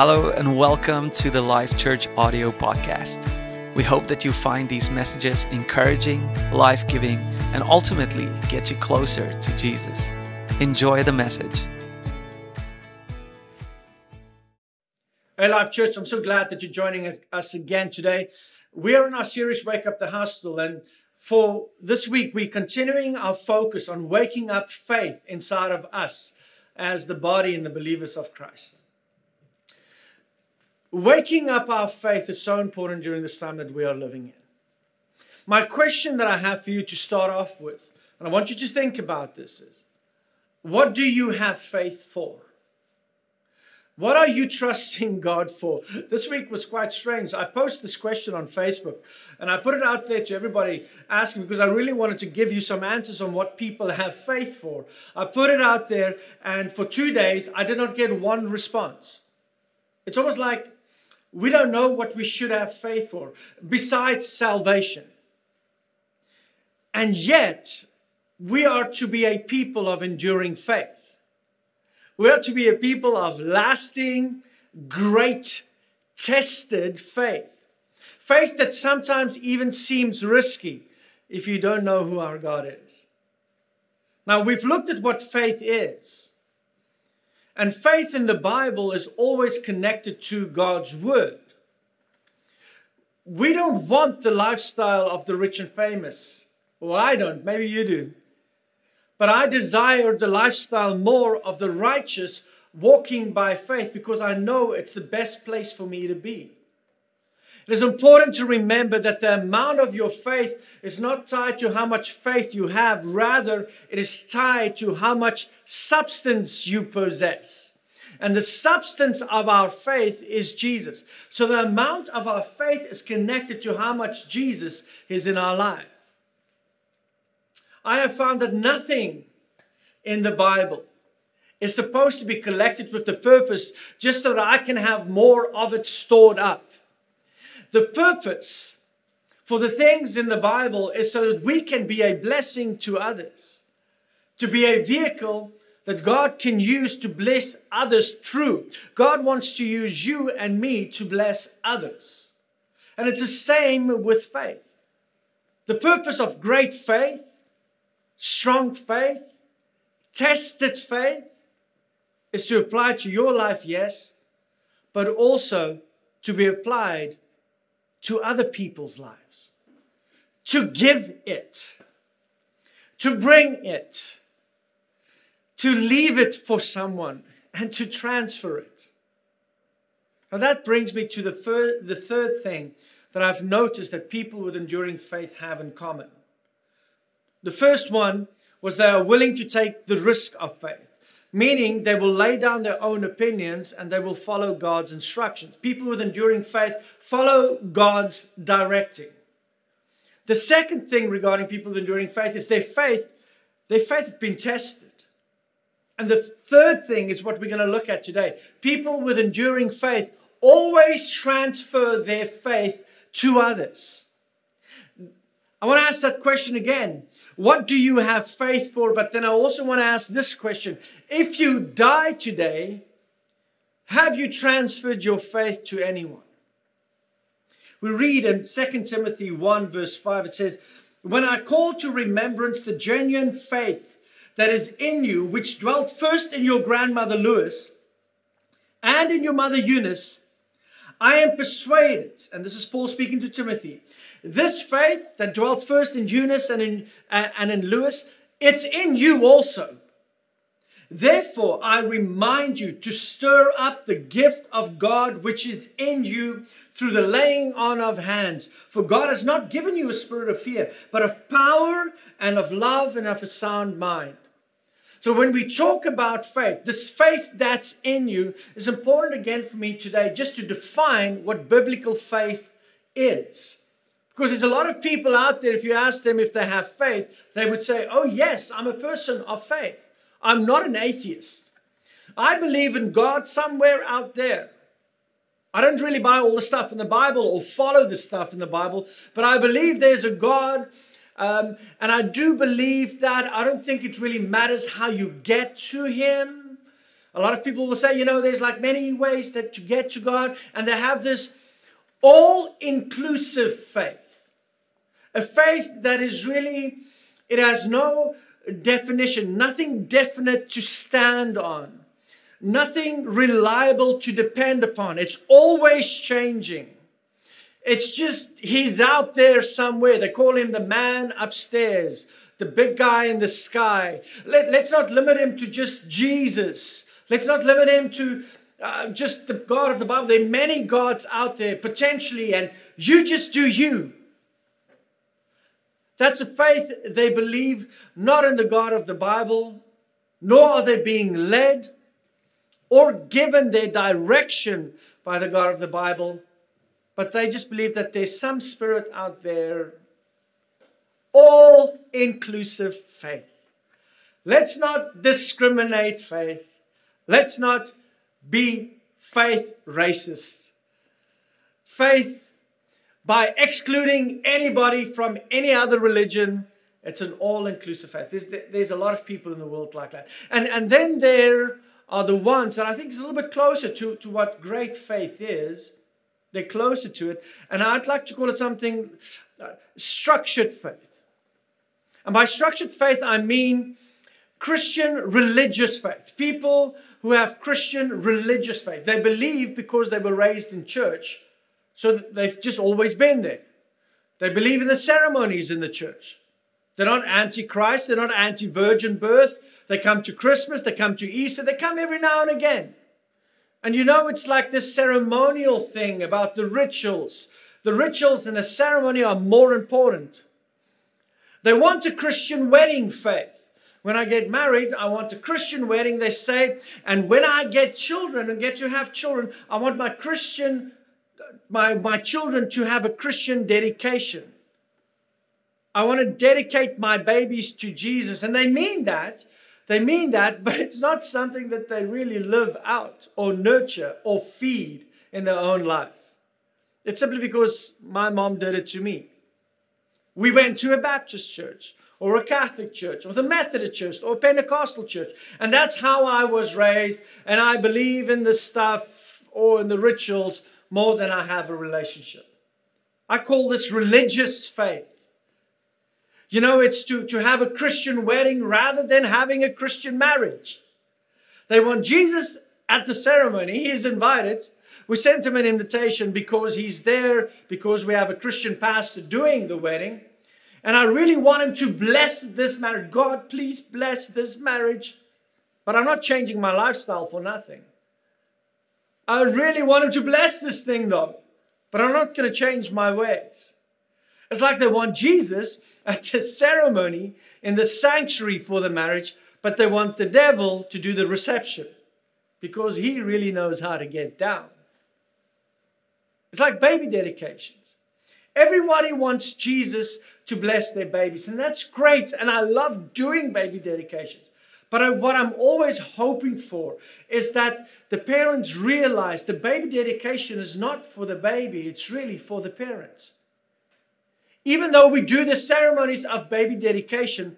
Hello, and welcome to the Life Church audio podcast. We hope that you find these messages encouraging, life giving, and ultimately get you closer to Jesus. Enjoy the message. Hey, Life Church, I'm so glad that you're joining us again today. We are in our series, Wake Up the Hostel, and for this week, we're continuing our focus on waking up faith inside of us as the body and the believers of Christ. Waking up our faith is so important during this time that we are living in. My question that I have for you to start off with, and I want you to think about this, is what do you have faith for? What are you trusting God for? This week was quite strange. I posted this question on Facebook and I put it out there to everybody asking because I really wanted to give you some answers on what people have faith for. I put it out there and for two days I did not get one response. It's almost like we don't know what we should have faith for besides salvation. And yet, we are to be a people of enduring faith. We are to be a people of lasting, great, tested faith. Faith that sometimes even seems risky if you don't know who our God is. Now, we've looked at what faith is. And faith in the Bible is always connected to God's Word. We don't want the lifestyle of the rich and famous. Well, I don't. Maybe you do. But I desire the lifestyle more of the righteous walking by faith because I know it's the best place for me to be. It is important to remember that the amount of your faith is not tied to how much faith you have, rather, it is tied to how much substance you possess. And the substance of our faith is Jesus. So the amount of our faith is connected to how much Jesus is in our life. I have found that nothing in the Bible is supposed to be collected with the purpose just so that I can have more of it stored up. The purpose for the things in the Bible is so that we can be a blessing to others, to be a vehicle that God can use to bless others through. God wants to use you and me to bless others. And it's the same with faith. The purpose of great faith, strong faith, tested faith is to apply to your life, yes, but also to be applied to other people's lives, to give it, to bring it, to leave it for someone, and to transfer it. Now, that brings me to the, third, the third thing that I've noticed that people with enduring faith have in common. The first one was they are willing to take the risk of faith meaning they will lay down their own opinions and they will follow God's instructions. People with enduring faith follow God's directing. The second thing regarding people with enduring faith is their faith, their faith has been tested. And the third thing is what we're going to look at today. People with enduring faith always transfer their faith to others. I want to ask that question again. What do you have faith for? But then I also want to ask this question If you die today, have you transferred your faith to anyone? We read in 2 Timothy 1, verse 5, it says, When I call to remembrance the genuine faith that is in you, which dwelt first in your grandmother Lois and in your mother Eunice, I am persuaded, and this is Paul speaking to Timothy, this faith that dwelt first in Eunice and in, uh, and in Lois, it's in you also. Therefore, I remind you to stir up the gift of God which is in you through the laying on of hands. For God has not given you a spirit of fear, but of power and of love and of a sound mind. So, when we talk about faith, this faith that's in you is important again for me today just to define what biblical faith is. Because there's a lot of people out there, if you ask them if they have faith, they would say, Oh, yes, I'm a person of faith. I'm not an atheist. I believe in God somewhere out there. I don't really buy all the stuff in the Bible or follow the stuff in the Bible, but I believe there's a God. Um, and I do believe that I don't think it really matters how you get to Him. A lot of people will say, you know, there's like many ways that to get to God, and they have this all inclusive faith. A faith that is really, it has no definition, nothing definite to stand on, nothing reliable to depend upon. It's always changing. It's just, he's out there somewhere. They call him the man upstairs, the big guy in the sky. Let, let's not limit him to just Jesus. Let's not limit him to uh, just the God of the Bible. There are many gods out there potentially, and you just do you. That's a faith they believe not in the God of the Bible, nor are they being led or given their direction by the God of the Bible, but they just believe that there's some spirit out there, all inclusive faith. Let's not discriminate faith. Let's not be faith racist. Faith by excluding anybody from any other religion. It's an all inclusive faith. There's, there's a lot of people in the world like that. And, and then there are the ones that I think is a little bit closer to, to what great faith is. They're closer to it. And I'd like to call it something uh, structured faith. And by structured faith, I mean Christian religious faith. People who have Christian religious faith. They believe because they were raised in church so they've just always been there. They believe in the ceremonies in the church. They're not anti Christ, they're not anti virgin birth. They come to Christmas, they come to Easter, they come every now and again. And you know, it's like this ceremonial thing about the rituals. The rituals and the ceremony are more important. They want a Christian wedding faith. When I get married, I want a Christian wedding, they say. And when I get children and get to have children, I want my Christian my, my children to have a Christian dedication. I want to dedicate my babies to Jesus. And they mean that. They mean that, but it's not something that they really live out or nurture or feed in their own life. It's simply because my mom did it to me. We went to a Baptist church or a Catholic church or the Methodist church or a Pentecostal church. And that's how I was raised. And I believe in the stuff or in the rituals more than I have a relationship. I call this religious faith. You know, it's to, to have a Christian wedding rather than having a Christian marriage. They want Jesus at the ceremony. He is invited. We sent him an invitation because he's there, because we have a Christian pastor doing the wedding. And I really want him to bless this marriage. God, please bless this marriage. But I'm not changing my lifestyle for nothing. I really want him to bless this thing though, but I'm not going to change my ways. It's like they want Jesus at the ceremony in the sanctuary for the marriage, but they want the devil to do the reception because he really knows how to get down. It's like baby dedications. Everybody wants Jesus to bless their babies, and that's great. And I love doing baby dedications. But I, what I'm always hoping for is that the parents realize the baby dedication is not for the baby, it's really for the parents. Even though we do the ceremonies of baby dedication,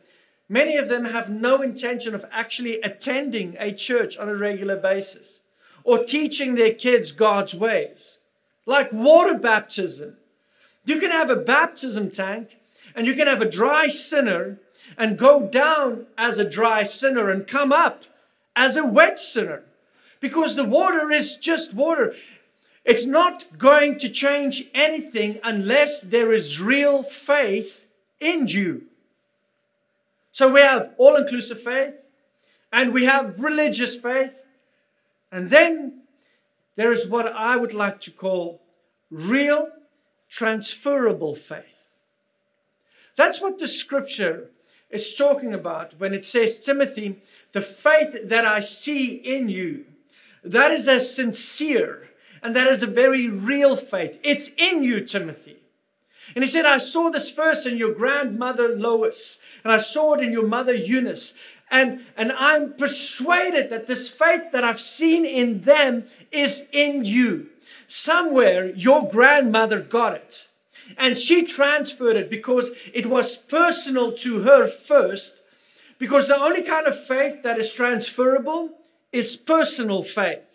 many of them have no intention of actually attending a church on a regular basis or teaching their kids God's ways. Like water baptism. You can have a baptism tank and you can have a dry sinner and go down as a dry sinner and come up as a wet sinner because the water is just water. It's not going to change anything unless there is real faith in you. So we have all inclusive faith and we have religious faith. And then there is what I would like to call real transferable faith. That's what the scripture is talking about when it says, Timothy, the faith that I see in you, that is a sincere and that is a very real faith. It's in you, Timothy. And he said, I saw this first in your grandmother Lois, and I saw it in your mother Eunice. And, and I'm persuaded that this faith that I've seen in them is in you. Somewhere your grandmother got it. And she transferred it because it was personal to her first. Because the only kind of faith that is transferable is personal faith.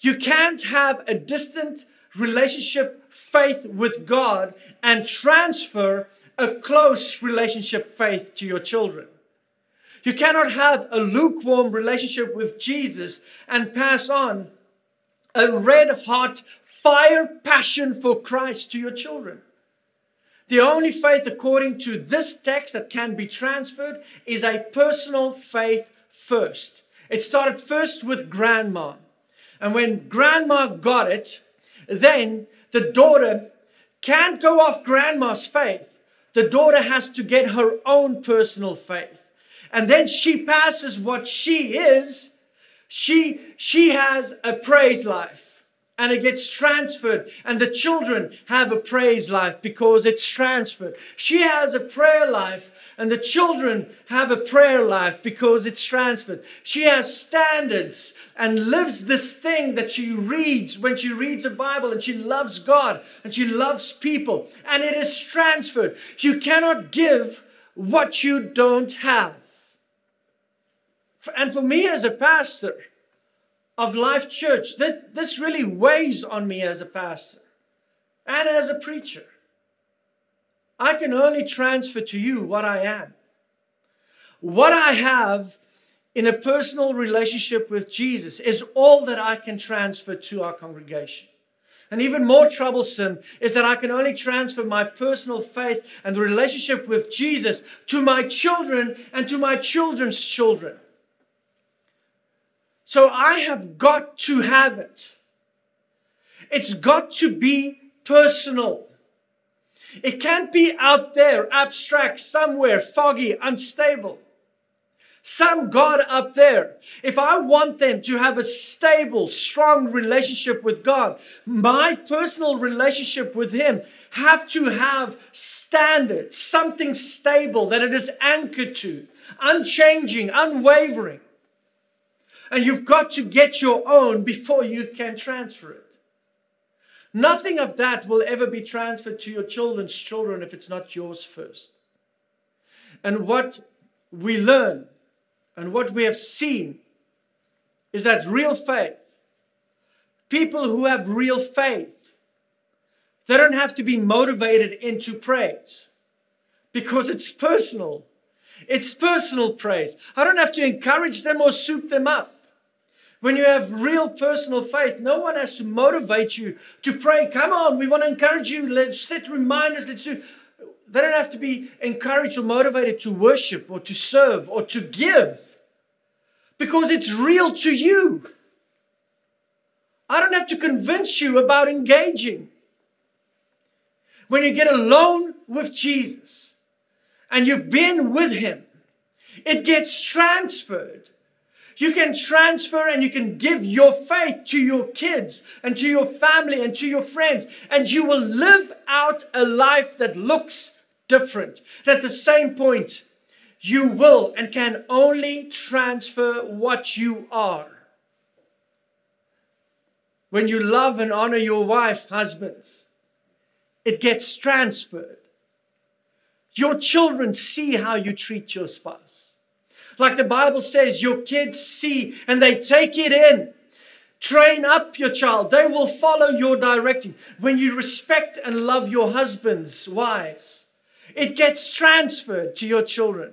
You can't have a distant relationship faith with God and transfer a close relationship faith to your children. You cannot have a lukewarm relationship with Jesus and pass on a red hot fire passion for Christ to your children. The only faith, according to this text, that can be transferred is a personal faith first. It started first with grandma. And when grandma got it, then the daughter can't go off grandma's faith. The daughter has to get her own personal faith. And then she passes what she is. She, she has a praise life and it gets transferred. And the children have a praise life because it's transferred. She has a prayer life, and the children have a prayer life because it's transferred. She has standards and lives this thing that she reads when she reads a Bible, and she loves God and she loves people, and it is transferred. You cannot give what you don't have. And for me as a pastor, of Life Church, that this really weighs on me as a pastor and as a preacher. I can only transfer to you what I am. What I have in a personal relationship with Jesus is all that I can transfer to our congregation. And even more troublesome is that I can only transfer my personal faith and the relationship with Jesus to my children and to my children's children. So I have got to have it. It's got to be personal. It can't be out there, abstract, somewhere, foggy, unstable. Some God up there. If I want them to have a stable, strong relationship with God, my personal relationship with Him have to have standards, something stable that it is anchored to, unchanging, unwavering. And you've got to get your own before you can transfer it. Nothing of that will ever be transferred to your children's children if it's not yours first. And what we learn and what we have seen is that real faith, people who have real faith, they don't have to be motivated into praise because it's personal. It's personal praise. I don't have to encourage them or soup them up. When you have real personal faith, no one has to motivate you to pray. Come on, we want to encourage you. Let's set reminders. Let's do. They don't have to be encouraged or motivated to worship or to serve or to give because it's real to you. I don't have to convince you about engaging. When you get alone with Jesus and you've been with Him, it gets transferred you can transfer and you can give your faith to your kids and to your family and to your friends, and you will live out a life that looks different. And at the same point, you will and can only transfer what you are. When you love and honor your wife, husbands, it gets transferred. Your children see how you treat your spouse. Like the Bible says, your kids see and they take it in. Train up your child. They will follow your directing. When you respect and love your husbands, wives, it gets transferred to your children.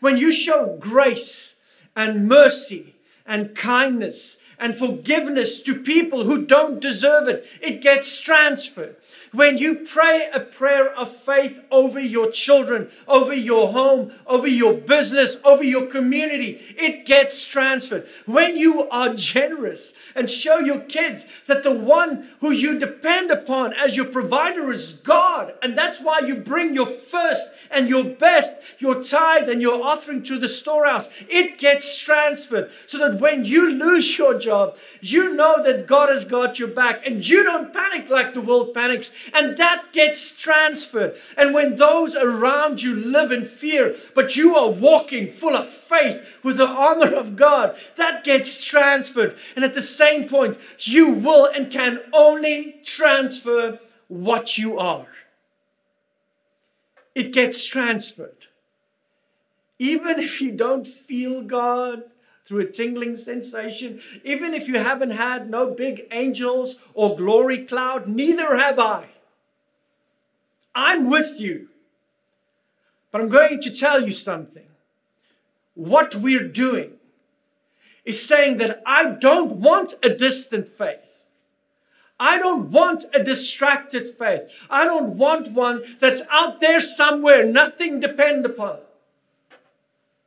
When you show grace and mercy and kindness and forgiveness to people who don't deserve it, it gets transferred. When you pray a prayer of faith over your children, over your home, over your business, over your community, it gets transferred. When you are generous and show your kids that the one who you depend upon as your provider is God, and that's why you bring your first and your best, your tithe and your offering to the storehouse, it gets transferred so that when you lose your job, you know that God has got your back and you don't panic like the world panics and that gets transferred. And when those around you live in fear, but you are walking full of faith with the armor of God, that gets transferred. And at the same point, you will and can only transfer what you are. It gets transferred. Even if you don't feel God, through a tingling sensation. Even if you haven't had no big angels or glory cloud, neither have I. I'm with you. But I'm going to tell you something. What we're doing is saying that I don't want a distant faith. I don't want a distracted faith. I don't want one that's out there somewhere, nothing depend upon.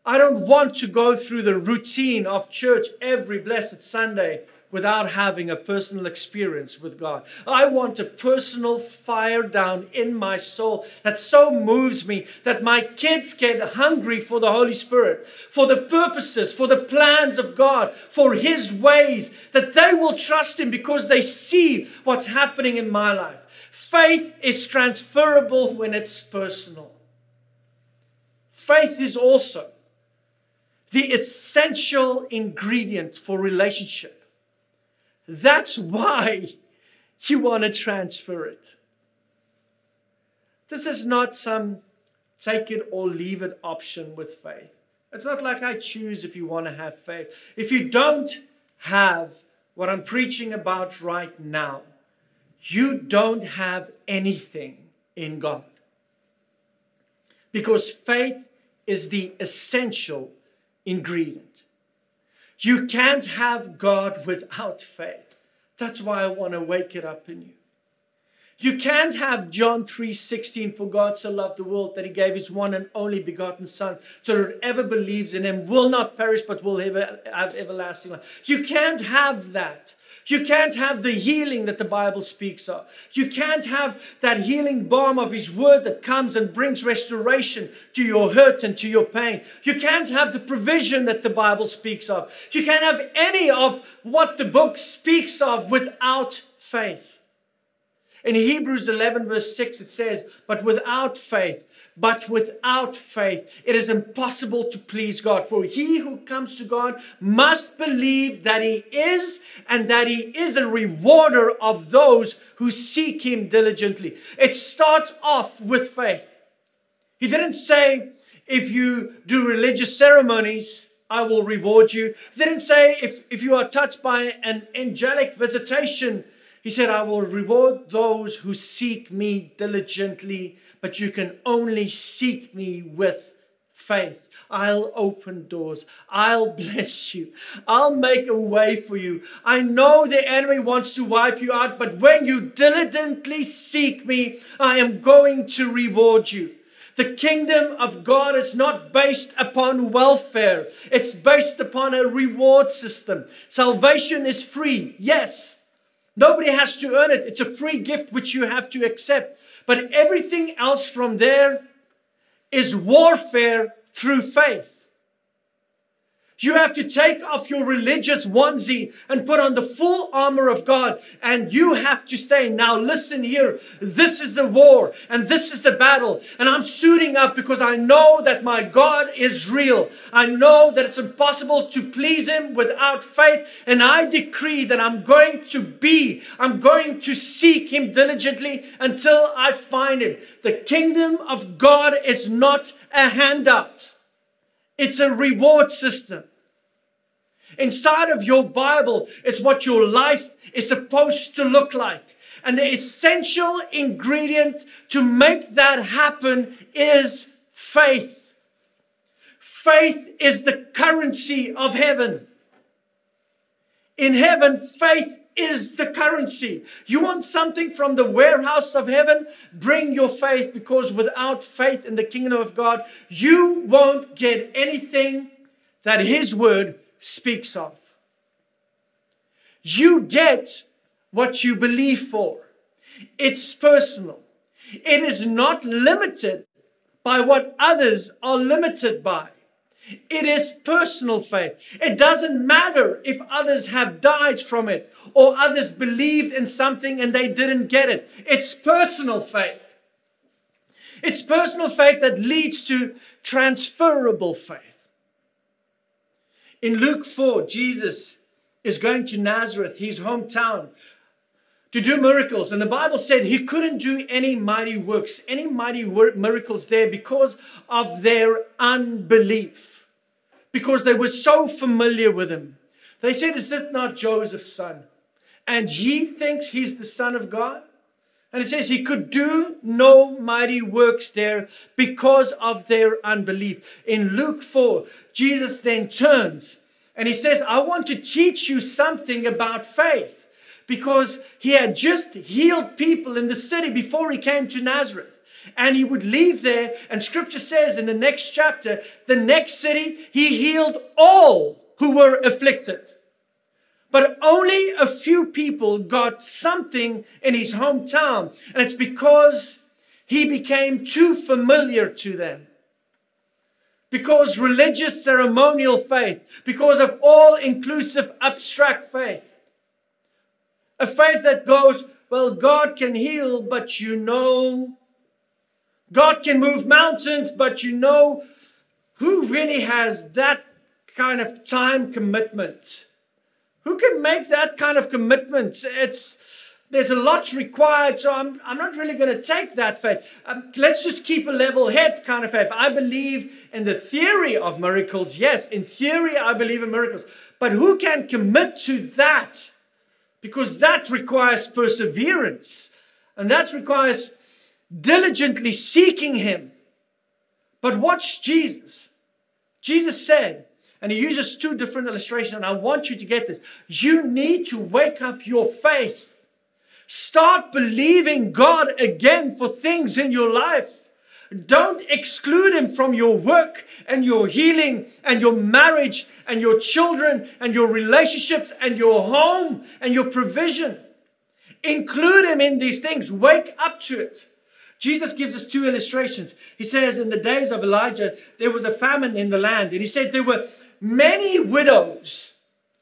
I don't want to go through the routine of church every blessed Sunday without having a personal experience with God. I want a personal fire down in my soul that so moves me that my kids get hungry for the Holy Spirit, for the purposes, for the plans of God, for His ways, that they will trust Him because they see what's happening in my life. Faith is transferable when it's personal. Faith is also the essential ingredient for relationship. That's why you want to transfer it. This is not some take it or leave it option with faith. It's not like I choose if you want to have faith. If you don't have what I'm preaching about right now, you don't have anything in God. Because faith is the essential ingredient. You can't have God without faith. That's why I want to wake it up in you. You can't have John 3:16 for God so loved the world that he gave his one and only begotten son so that whoever believes in him will not perish but will have, have everlasting life. You can't have that you can't have the healing that the Bible speaks of. You can't have that healing balm of His Word that comes and brings restoration to your hurt and to your pain. You can't have the provision that the Bible speaks of. You can't have any of what the book speaks of without faith. In Hebrews 11, verse 6, it says, But without faith, but without faith, it is impossible to please God. For he who comes to God must believe that he is and that he is a rewarder of those who seek him diligently. It starts off with faith. He didn't say, if you do religious ceremonies, I will reward you. He didn't say, if, if you are touched by an angelic visitation, he said, I will reward those who seek me diligently but you can only seek me with faith. I'll open doors. I'll bless you. I'll make a way for you. I know the enemy wants to wipe you out, but when you diligently seek me, I am going to reward you. The kingdom of God is not based upon welfare, it's based upon a reward system. Salvation is free, yes. Nobody has to earn it, it's a free gift which you have to accept. But everything else from there is warfare through faith. You have to take off your religious onesie and put on the full armor of God. And you have to say, now listen here. This is the war and this is the battle. And I'm suiting up because I know that my God is real. I know that it's impossible to please Him without faith. And I decree that I'm going to be, I'm going to seek Him diligently until I find Him. The kingdom of God is not a handout. It's a reward system. Inside of your Bible is what your life is supposed to look like. And the essential ingredient to make that happen is faith. Faith is the currency of heaven. In heaven, faith is the currency. You want something from the warehouse of heaven? Bring your faith because without faith in the kingdom of God, you won't get anything that His word speaks of. You get what you believe for. It's personal. It is not limited by what others are limited by. It is personal faith. It doesn't matter if others have died from it or others believed in something and they didn't get it. It's personal faith. It's personal faith that leads to transferable faith. In Luke 4, Jesus is going to Nazareth, his hometown, to do miracles. And the Bible said he couldn't do any mighty works, any mighty miracles there because of their unbelief because they were so familiar with him. They said, Is this not Joseph's son? And he thinks he's the son of God? And it says he could do no mighty works there because of their unbelief. In Luke 4, Jesus then turns and he says, I want to teach you something about faith because he had just healed people in the city before he came to Nazareth. And he would leave there, and scripture says in the next chapter, the next city, he healed all who were afflicted. But only a few people got something in his hometown. And it's because he became too familiar to them. Because religious ceremonial faith, because of all inclusive abstract faith. A faith that goes, well, God can heal, but you know. God can move mountains, but you know. Who really has that kind of time commitment? Who can make that kind of commitment? It's there's a lot required, so I'm, I'm not really going to take that faith. Um, let's just keep a level head kind of faith. I believe in the theory of miracles. Yes, in theory, I believe in miracles. But who can commit to that? Because that requires perseverance and that requires diligently seeking Him. But watch Jesus. Jesus said, and he uses two different illustrations, and I want you to get this. You need to wake up your faith. Start believing God again for things in your life. Don't exclude Him from your work and your healing and your marriage and your children and your relationships and your home and your provision. Include Him in these things. Wake up to it. Jesus gives us two illustrations. He says, In the days of Elijah, there was a famine in the land, and He said there were many widows.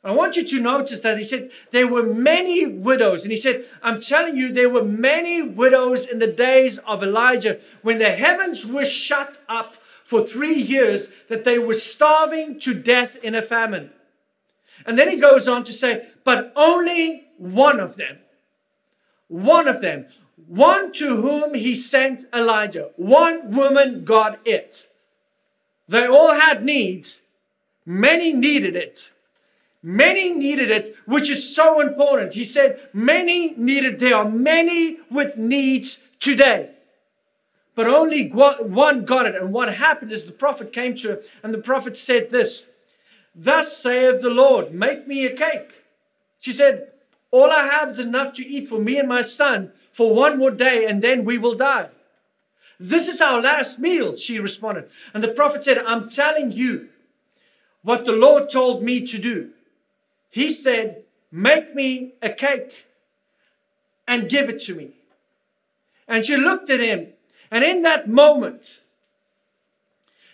I want you to notice that he said there were many widows. And he said, I'm telling you, there were many widows in the days of Elijah when the heavens were shut up for three years, that they were starving to death in a famine. And then he goes on to say, but only one of them, one of them, one to whom he sent Elijah, one woman got it. They all had needs, Many needed it. Many needed it, which is so important. He said, Many needed, there are many with needs today. But only one got it. And what happened is the prophet came to her, and the prophet said this Thus saith the Lord, make me a cake. She said, All I have is enough to eat for me and my son for one more day, and then we will die. This is our last meal, she responded. And the prophet said, I'm telling you, what the Lord told me to do. He said, Make me a cake and give it to me. And she looked at him, and in that moment,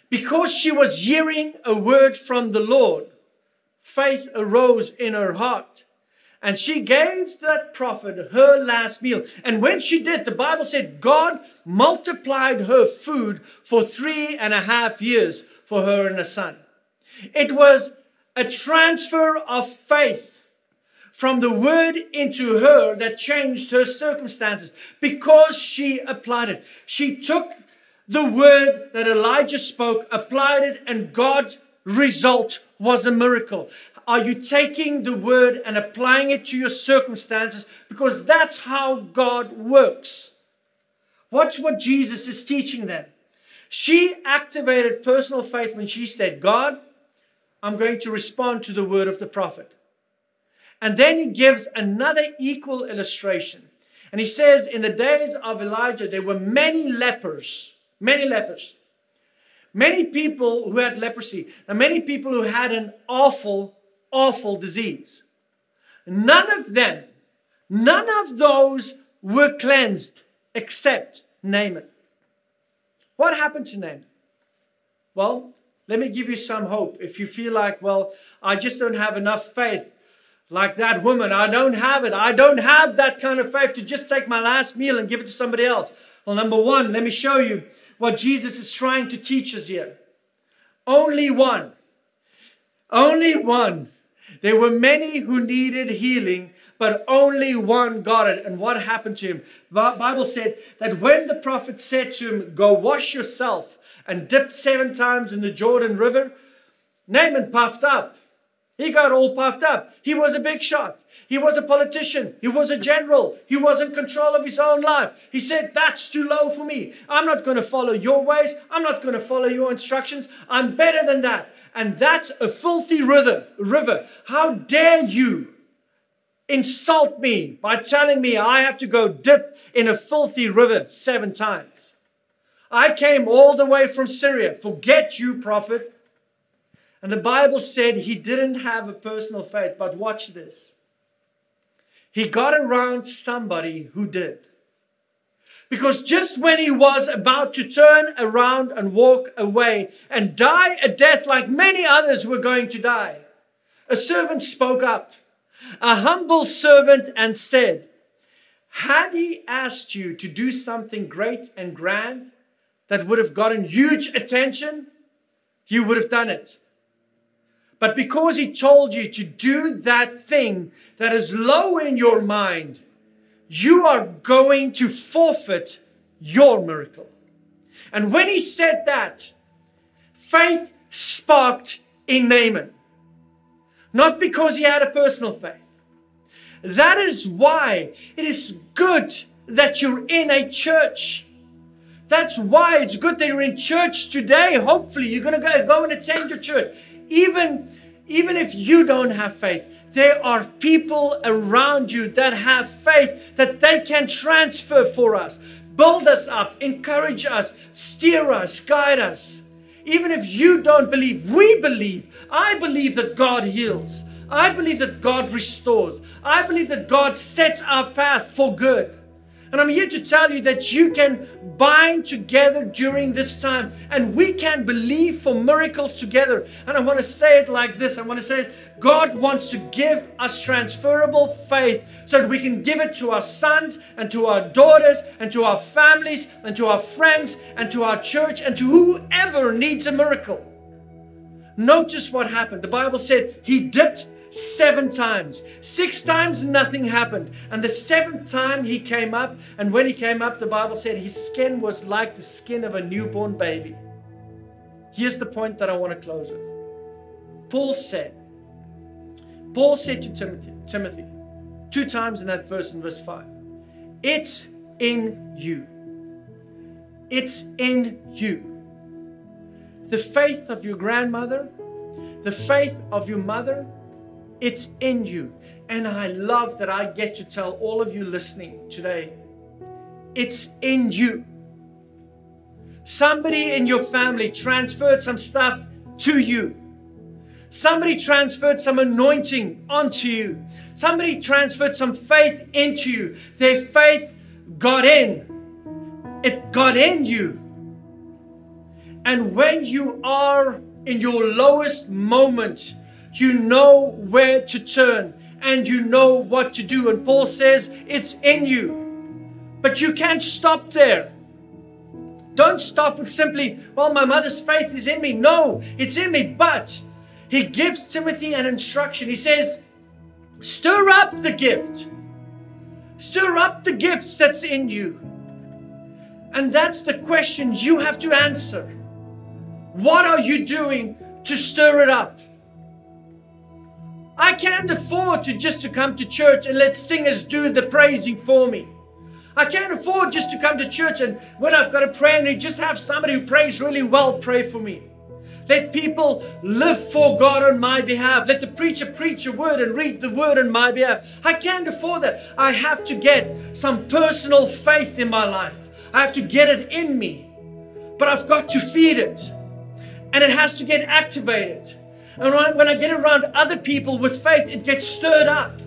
because she was hearing a word from the Lord, faith arose in her heart. And she gave that prophet her last meal. And when she did, the Bible said God multiplied her food for three and a half years for her and her son. It was a transfer of faith from the word into her that changed her circumstances because she applied it. She took the word that Elijah spoke, applied it, and God's result was a miracle. Are you taking the word and applying it to your circumstances? Because that's how God works. Watch what Jesus is teaching them. She activated personal faith when she said, God, I'm going to respond to the word of the prophet. And then he gives another equal illustration. And he says, In the days of Elijah, there were many lepers, many lepers, many people who had leprosy, and many people who had an awful, awful disease. None of them, none of those were cleansed except Naaman. What happened to Naaman? Well, let me give you some hope. If you feel like, well, I just don't have enough faith, like that woman, I don't have it. I don't have that kind of faith to just take my last meal and give it to somebody else. Well, number one, let me show you what Jesus is trying to teach us here. Only one. Only one. There were many who needed healing, but only one got it. And what happened to him? The Bible said that when the prophet said to him, Go wash yourself and dip seven times in the Jordan River, Naaman puffed up. He got all puffed up. He was a big shot. He was a politician. He was a general. He was in control of his own life. He said, That's too low for me. I'm not going to follow your ways. I'm not going to follow your instructions. I'm better than that. And that's a filthy river. river. How dare you insult me by telling me I have to go dip in a filthy river seven times? I came all the way from Syria. Forget you, prophet. And the Bible said he didn't have a personal faith, but watch this. He got around somebody who did. Because just when he was about to turn around and walk away and die a death like many others were going to die, a servant spoke up, a humble servant, and said, Had he asked you to do something great and grand that would have gotten huge attention, you would have done it. But because he told you to do that thing that is low in your mind, you are going to forfeit your miracle. And when he said that, faith sparked in Naaman. Not because he had a personal faith. That is why it is good that you're in a church. That's why it's good that you're in church today. Hopefully, you're going to go and attend your church even, even if you don't have faith, there are people around you that have faith that they can transfer for us, build us up, encourage us, steer us, guide us. Even if you don't believe, we believe. I believe that God heals. I believe that God restores. I believe that God sets our path for good. And I'm here to tell you that you can bind together during this time and we can believe for miracles together. And I want to say it like this I want to say, God wants to give us transferable faith so that we can give it to our sons and to our daughters and to our families and to our friends and to our church and to whoever needs a miracle. Notice what happened. The Bible said he dipped seven times. Six times nothing happened. And the seventh time he came up, and when he came up, the Bible said his skin was like the skin of a newborn baby. Here's the point that I want to close with. Paul said, Paul said to Timothy, Timothy, two times in that verse in verse 5, it's in you. It's in you. The faith of your grandmother, the faith of your mother, it's in you. And I love that I get to tell all of you listening today it's in you. Somebody in your family transferred some stuff to you. Somebody transferred some anointing onto you. Somebody transferred some faith into you. Their faith got in. It got in you. And when you are in your lowest moment, you know where to turn and you know what to do. And Paul says it's in you. But you can't stop there. Don't stop with simply, well, my mother's faith is in me. No, it's in me. But he gives Timothy an instruction. He says, stir up the gift. Stir up the gifts that's in you. And that's the question you have to answer. What are you doing to stir it up? I can't afford to just to come to church and let singers do the praising for me. I can't afford just to come to church and when I've got a prayer need, just have somebody who prays really well pray for me. Let people live for God on my behalf. Let the preacher preach a word and read the word on my behalf. I can't afford that. I have to get some personal faith in my life. I have to get it in me. But I've got to feed it. And it has to get activated. And when I get around other people with faith, it gets stirred up.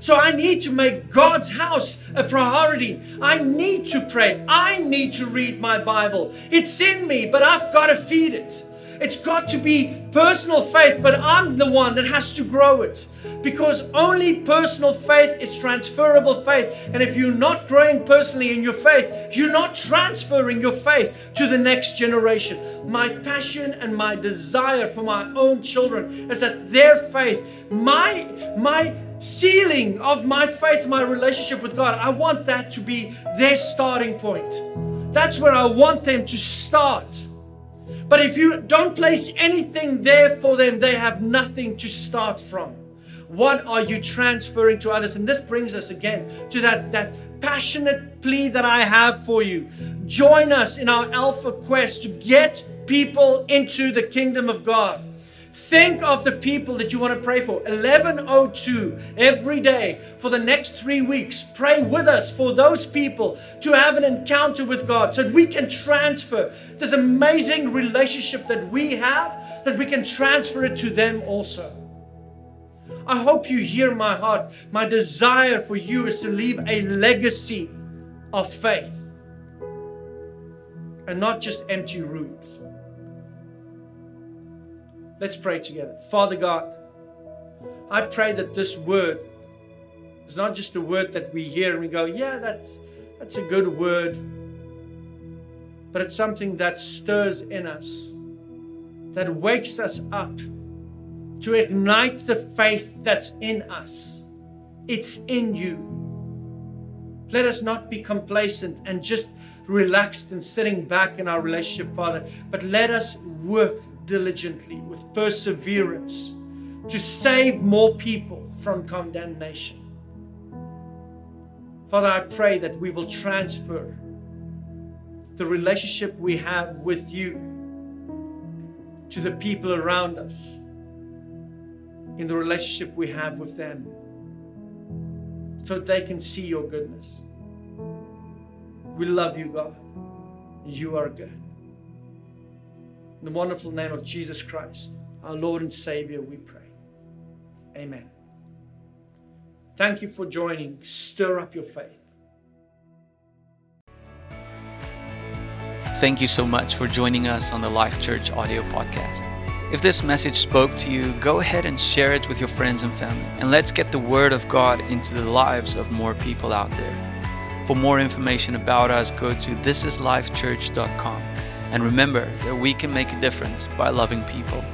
So I need to make God's house a priority. I need to pray. I need to read my Bible. It's in me, but I've got to feed it. It's got to be personal faith, but I'm the one that has to grow it. Because only personal faith is transferable faith. And if you're not growing personally in your faith, you're not transferring your faith to the next generation. My passion and my desire for my own children is that their faith, my, my ceiling of my faith, my relationship with God, I want that to be their starting point. That's where I want them to start. But if you don't place anything there for them, they have nothing to start from. What are you transferring to others? And this brings us again to that, that passionate plea that I have for you. Join us in our Alpha quest to get people into the kingdom of God. Think of the people that you want to pray for. 1102 every day for the next three weeks. Pray with us for those people to have an encounter with God so that we can transfer this amazing relationship that we have, that we can transfer it to them also. I hope you hear my heart. My desire for you is to leave a legacy of faith and not just empty rooms. Let's pray together. Father God, I pray that this word is not just a word that we hear and we go, yeah, that's, that's a good word, but it's something that stirs in us, that wakes us up to ignite the faith that's in us. It's in you. Let us not be complacent and just relaxed and sitting back in our relationship, Father, but let us work diligently with perseverance to save more people from condemnation. Father, I pray that we will transfer the relationship we have with you to the people around us in the relationship we have with them so that they can see your goodness. We love you, God. You are good. In the wonderful name of Jesus Christ, our Lord and Savior, we pray. Amen. Thank you for joining. Stir up your faith. Thank you so much for joining us on the Life Church audio podcast. If this message spoke to you, go ahead and share it with your friends and family. And let's get the Word of God into the lives of more people out there. For more information about us, go to thisislifechurch.com. And remember that we can make a difference by loving people.